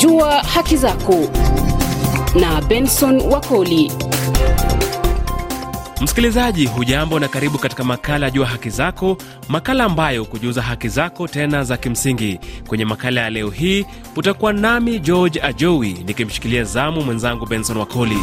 Jua haki zako na Benson Wakoli. Msikilizaji, hujambo na karibu katika makala ya Jua Haki Zako, makala ambayo kujuza haki zako tena za kimsingi. Kwenye makala ya leo hii utakuwa nami George Ajowi nikimshikilia zamu mwenzangu Benson Wakoli.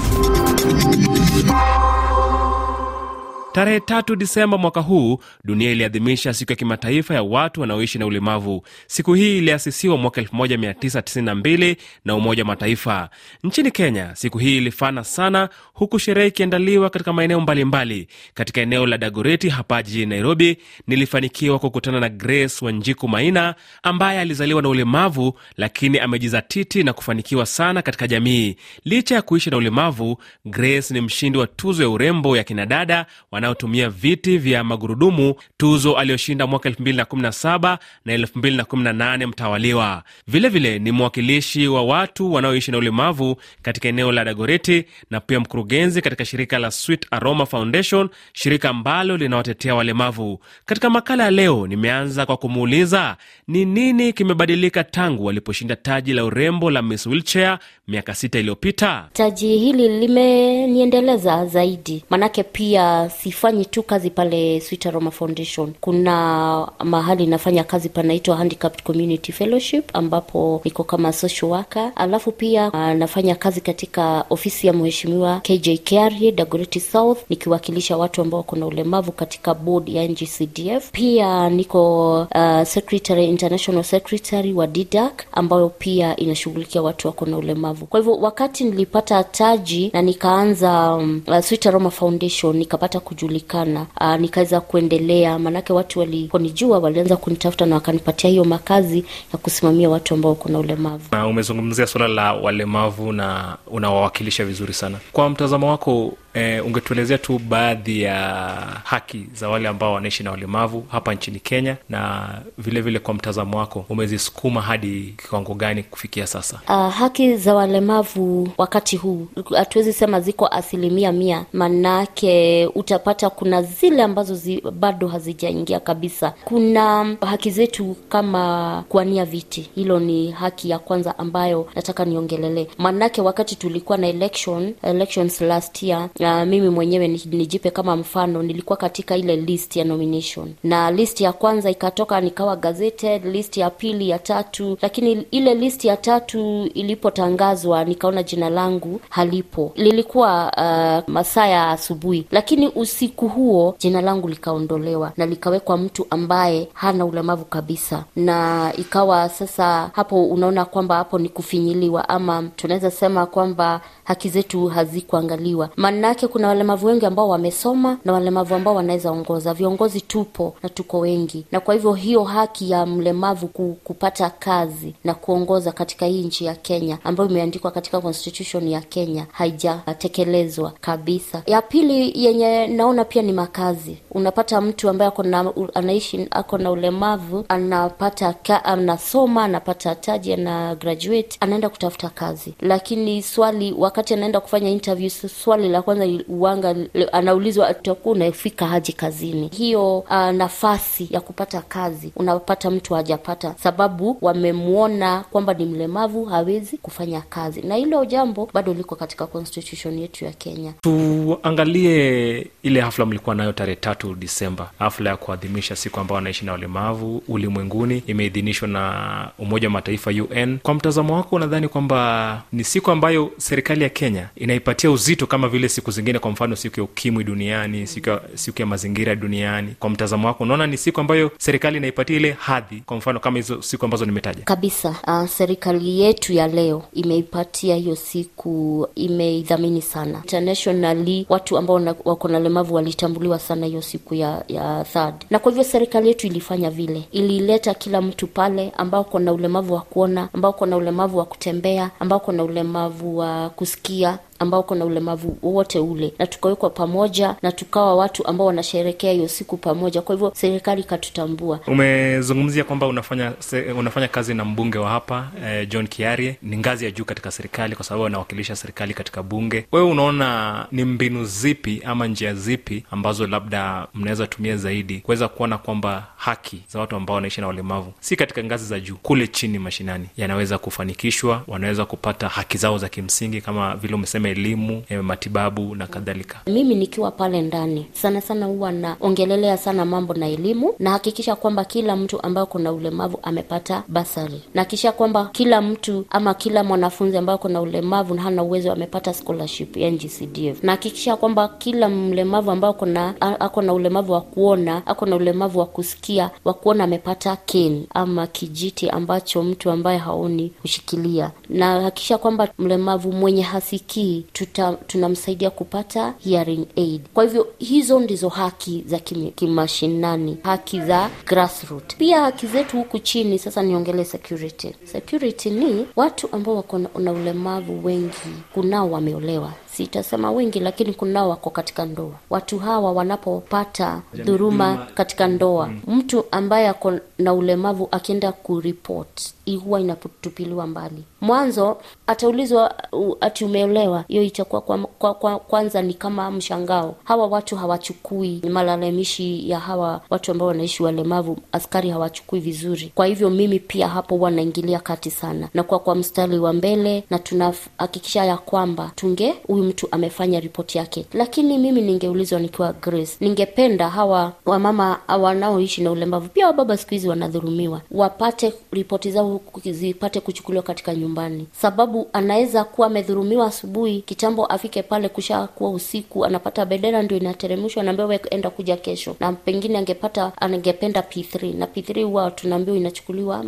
Tarehe tatu Disemba mwaka huu dunia iliadhimisha siku ya kimataifa ya watu wanaoishi na ulemavu. Siku hii iliasisiwa mwaka 1992 na Umoja wa Mataifa. Nchini Kenya, siku hii ilifana sana, huku sherehe ikiandaliwa katika maeneo mbalimbali. Katika eneo la Dagoreti hapa jijini Nairobi, nilifanikiwa kukutana na Grace Wanjiku Maina ambaye alizaliwa na ulemavu, lakini amejizatiti na kufanikiwa sana katika jamii. Licha ya kuishi na ulemavu, Grace ni mshindi wa tuzo ya urembo ya kinadada wanaotumia viti vya magurudumu, tuzo aliyoshinda mwaka 2017 na 2018 mtawaliwa. Vilevile vile, ni mwakilishi wa watu wanaoishi na ulemavu katika eneo la Dagoreti na pia mkurugenzi katika shirika la Sweet Aroma Foundation, shirika ambalo linawatetea walemavu. Katika makala ya leo, nimeanza kwa kumuuliza ni nini kimebadilika tangu waliposhinda taji la urembo la Miss Wheelchair miaka sita iliyopita. Taji hili limeniendeleza zaidi, manake pia sifanyi tu kazi pale Switaroma Foundation. Kuna mahali nafanya kazi panaitwa Handicapped Community Fellowship, ambapo niko kama social worker, alafu pia uh, nafanya kazi katika ofisi ya mheshimiwa KJ Kiarie Dagoretti South, nikiwakilisha watu ambao wako na ulemavu katika board ya NGCDF. Pia niko uh, secretary, international secretary wa DIDAC ambayo pia inashughulikia watu wako na ulemavu. Kwa hivyo wakati nilipata taji na nikaanza um, uh, Switaroma Foundation nikapata kujulikana, Aa, nikaweza kuendelea, maanake watu waliponijua walianza kunitafuta na wakanipatia hiyo makazi ya kusimamia watu ambao wako na ulemavu. Na umezungumzia suala la walemavu na unawawakilisha vizuri sana. Kwa mtazamo wako, e, ungetuelezea tu baadhi ya haki za wale ambao wanaishi na walemavu hapa nchini Kenya, na vilevile vile kwa mtazamo wako umezisukuma hadi kiwango gani kufikia sasa? Uh, haki za walemavu wakati huu hatuwezi sema ziko asilimia mia, manake utapata kuna zile ambazo zi, bado hazijaingia kabisa. Kuna haki zetu kama kuania viti, hilo ni haki ya kwanza ambayo nataka niongelelee, manake wakati tulikuwa na election, elections last year uh, mimi mwenyewe nijipe kama mfano, nilikuwa katika ile list ya nomination na list ya kwanza ikatoka nikawa gazetted, list ya pili, ya tatu, lakini ile list ya tatu ilipotangazwa nikaona jina langu halipo. Lilikuwa uh, masaa ya asubuhi, lakini usiku huo jina langu likaondolewa na likawekwa mtu ambaye hana ulemavu kabisa, na ikawa sasa hapo unaona kwamba hapo ni kufinyiliwa, ama tunaweza sema kwamba haki zetu hazikuangaliwa. Maanake kuna walemavu wengi ambao wamesoma na walemavu ambao wanaweza ongoza. Viongozi tupo na tuko wengi, na kwa hivyo hiyo haki ya mlemavu kupata kazi na kuongoza katika hii nchi ya Kenya ambayo imeandikwa katika constitution ya Kenya haijatekelezwa kabisa. Ya pili yenye naona pia ni makazi. Unapata mtu ambaye anaishi ako na ulemavu anapata ka, anasoma anapata taji ana graduate anaenda kutafuta kazi, lakini swali wakati anaenda kufanya interview, swali la kwanza uanga anaulizwa utakuwa unafika haji kazini. Hiyo uh, nafasi ya kupata kazi unapata mtu hajapata, sababu wamemwona kwamba ni mlemavu, hawezi kufanya kazi, na hilo jambo bado liko katika constitution yetu ya Kenya. Tuangalie ile hafla mlikuwa nayo tarehe tatu Disemba, hafla ya kuadhimisha siku ambao wanaishi na ulemavu ulimwenguni, imeidhinishwa na Umoja wa Mataifa UN. Kwa mtazamo wako, unadhani kwamba ni siku ambayo serikali ya Kenya inaipatia uzito kama vile siku zingine, kwa mfano siku ya ukimwi duniani, siku ya, siku ya mazingira duniani? Kwa mtazamo wako, unaona ni siku ambayo serikali inaipatia ile hadhi, kwa mfano kama hizo siku ambazo nimetaja? Kabisa. Uh, serikali yetu ya leo imeipatia hiyo siku, imeidhamini sana internationally. Watu ambao wako na ulemavu walitambuliwa sana hiyo siku ya ya third, na kwa hivyo serikali yetu ilifanya vile, ilileta kila mtu pale ambao kona ulemavu wa kuona, ambao kona ulemavu wa kutembea, ambao kona ulemavu wa kusikia ambao uko na ulemavu wowote ule, na tukawekwa pamoja na tukawa watu ambao wanasherekea hiyo siku pamoja. Kwa hivyo serikali ikatutambua. Umezungumzia kwamba unafanya se, unafanya kazi na mbunge wa hapa eh, John Kiarie. Ni ngazi ya juu katika serikali, kwa sababu anawakilisha serikali katika bunge. Wewe unaona ni mbinu zipi ama njia zipi ambazo labda mnaweza tumia zaidi kuweza kuona kwamba haki za watu ambao wanaishi na ulemavu si katika ngazi za juu, kule chini mashinani, yanaweza kufanikishwa, wanaweza kupata haki zao za kimsingi kama vile umesema, elimu, eh, matibabu na kadhalika. Mimi nikiwa pale ndani sana sana huwa naongelelea sana mambo na elimu, na hakikisha kwamba kila mtu ambaye kuna ulemavu amepata basari, na kwamba kila mtu ama kila mwanafunzi ambaye kuna ulemavu na hana uwezo amepata scholarship ya NGCDF, na kwamba kila mlemavu ambayo kuna ako na ulemavu wa kuona, ako na ulemavu wa kusikia, wa kuona amepata cane ama kijiti ambacho mtu ambaye haoni hushikilia, na hakikisha kwamba mlemavu mwenye hasikii tuta, tunamsaidia kupata hearing aid. Kwa hivyo hizo ndizo haki za kimashinani, haki za grassroot. Pia haki zetu huku chini. Sasa niongele security. Security ni watu ambao wako na- ulemavu, wengi kunao wameolewa sitasema wengi, lakini kunao wako katika ndoa. Watu hawa wanapopata dhuruma katika ndoa, mtu ambaye ako na ulemavu akienda kuripot huwa inatupiliwa mbali. Mwanzo ataulizwa ati umeolewa, hiyo itakuwa kwa, kwa, kwa, kwanza ni kama mshangao. Hawa watu hawachukui malalamishi ya hawa watu ambao wanaishi walemavu, askari hawachukui vizuri. Kwa hivyo mimi pia hapo huwa naingilia kati sana, nakuwa kwa kwa mstari wa mbele, na tunahakikisha ya kwamba tunge mtu amefanya ripoti yake. Lakini mimi ningeulizwa nikiwa Grace, ningependa hawa wamama wanaoishi na ulemavu, pia wababa siku hizi wanadhulumiwa, wapate ripoti zao zipate kuchukuliwa katika nyumbani, sababu anaweza kuwa amedhulumiwa asubuhi, kitambo afike pale kusha kuwa usiku, anapata bedera ndio inateremshwa, naambiwa enda kuja kesho, na pengine angepata angependa P3 na P3 huwa tunaambiwa inachukuliwa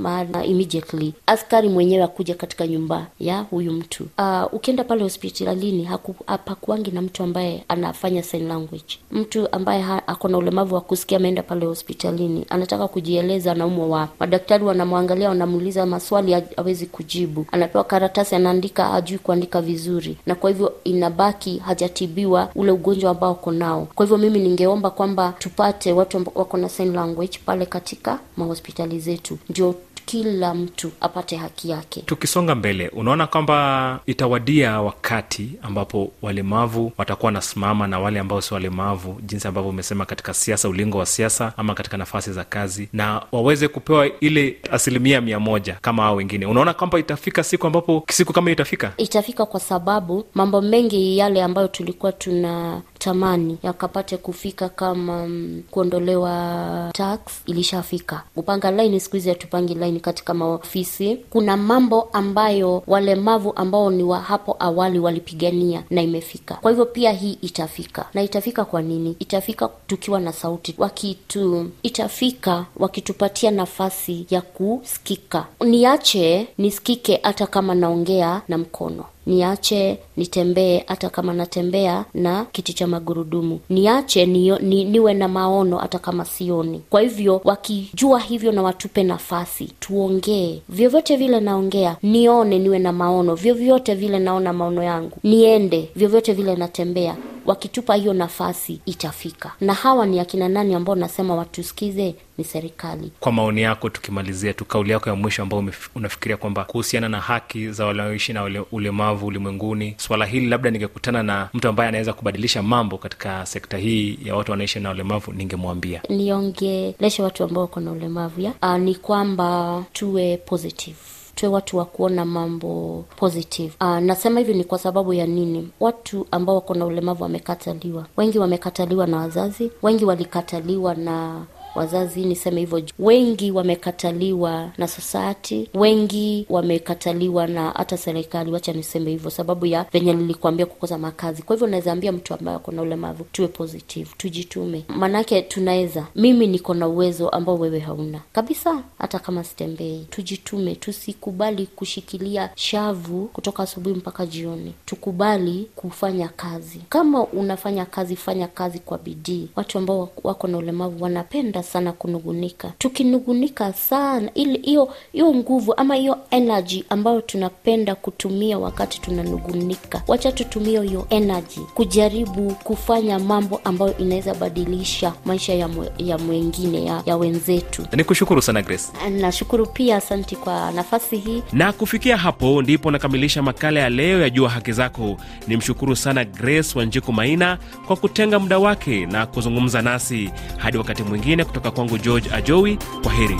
immediately, askari mwenyewe akuja katika nyumba ya huyu mtu. Uh, ukienda pale hospitalini hapakuangi na mtu ambaye anafanya sign language. Mtu ambaye ako na ulemavu wa kusikia ameenda pale hospitalini, anataka kujieleza, anaumwa wapi, madaktari wanamwangalia, wanamuuliza maswali hawezi kujibu, anapewa karatasi, anaandika, hajui kuandika vizuri, na kwa hivyo inabaki hajatibiwa ule ugonjwa ambao ako nao. Kwa hivyo mimi ningeomba kwamba tupate watu wako na sign language pale katika mahospitali zetu, ndio kila mtu apate haki yake. Tukisonga mbele, unaona kwamba itawadia wakati ambapo walemavu watakuwa wanasimama na wale ambao si walemavu, jinsi ambavyo umesema katika siasa, ulingo wa siasa ama katika nafasi za kazi, na waweze kupewa ile asilimia mia moja kama hao wengine. Unaona kwamba itafika siku ambapo siku kama itafika? itafika kwa sababu mambo mengi yale ambayo tulikuwa tuna tamani yakapate kufika kama mm, kuondolewa tax ilishafika. Kupanga laini siku hizi hatupangi laini katika maofisi. Kuna mambo ambayo walemavu ambao ni wa hapo awali walipigania na imefika. Kwa hivyo pia hii itafika, na itafika kwa nini? Itafika tukiwa na sauti, wakitu itafika wakitupatia nafasi ya kusikika. Niache nisikike hata kama naongea na mkono niache nitembee hata kama natembea na kiti cha magurudumu, niache ni, ni, niwe na maono hata kama sioni. Kwa hivyo wakijua hivyo, na watupe nafasi tuongee, vyovyote vile naongea, nione, niwe na maono, vyovyote vile naona maono yangu, niende. Vyovyote vile natembea wakitupa hiyo nafasi itafika. Na hawa ni akina nani ambao nasema watusikize? Ni serikali. Kwa maoni yako, tukimalizia tu, kauli yako ya mwisho ambao unafikiria kwamba kuhusiana na haki za wanaoishi na ulemavu ulimwenguni, swala hili labda ningekutana na mtu ambaye anaweza kubadilisha mambo katika sekta hii ya watu wanaishi na ulemavu, ningemwambia niongeleshe watu ambao wako na ulemavu ya uh, ni kwamba tuwe positive tuwe watu wa kuona mambo positive. Uh, nasema hivi ni kwa sababu ya nini? Watu ambao wako na ulemavu wamekataliwa, wengi wamekataliwa na wazazi, wengi walikataliwa na wazazi niseme hivyo wengi wamekataliwa na society wengi wamekataliwa na hata serikali. Wacha niseme hivyo sababu ya venye nilikuambia kukosa makazi. Kwa hivyo naweza ambia mtu ambaye ako na ulemavu tuwe positive tujitume. Manake tunaweza mimi niko na uwezo ambao wewe hauna. Kabisa hata kama sitembei tujitume tusikubali kushikilia shavu kutoka asubuhi mpaka jioni. Tukubali kufanya kazi. Kama unafanya kazi fanya kazi kwa bidii. Watu ambao wako na ulemavu wanapenda tunapenda sana kunugunika. Tukinugunika sana ili hiyo hiyo nguvu ama hiyo energy ambayo tunapenda kutumia wakati tunanugunika. Wacha tutumie hiyo energy kujaribu kufanya mambo ambayo inaweza badilisha maisha ya, mwe, ya mwengine ya, ya wenzetu. Ni kushukuru sana grace. Nashukuru pia asanti kwa nafasi hii. Na kufikia hapo ndipo nakamilisha makala ya leo ya jua haki zako. Ni mshukuru sana grace wanjiku maina kwa kutenga muda wake na kuzungumza nasi. Hadi wakati mwingine kutoka kwangu George Ajowi. Kwa heri.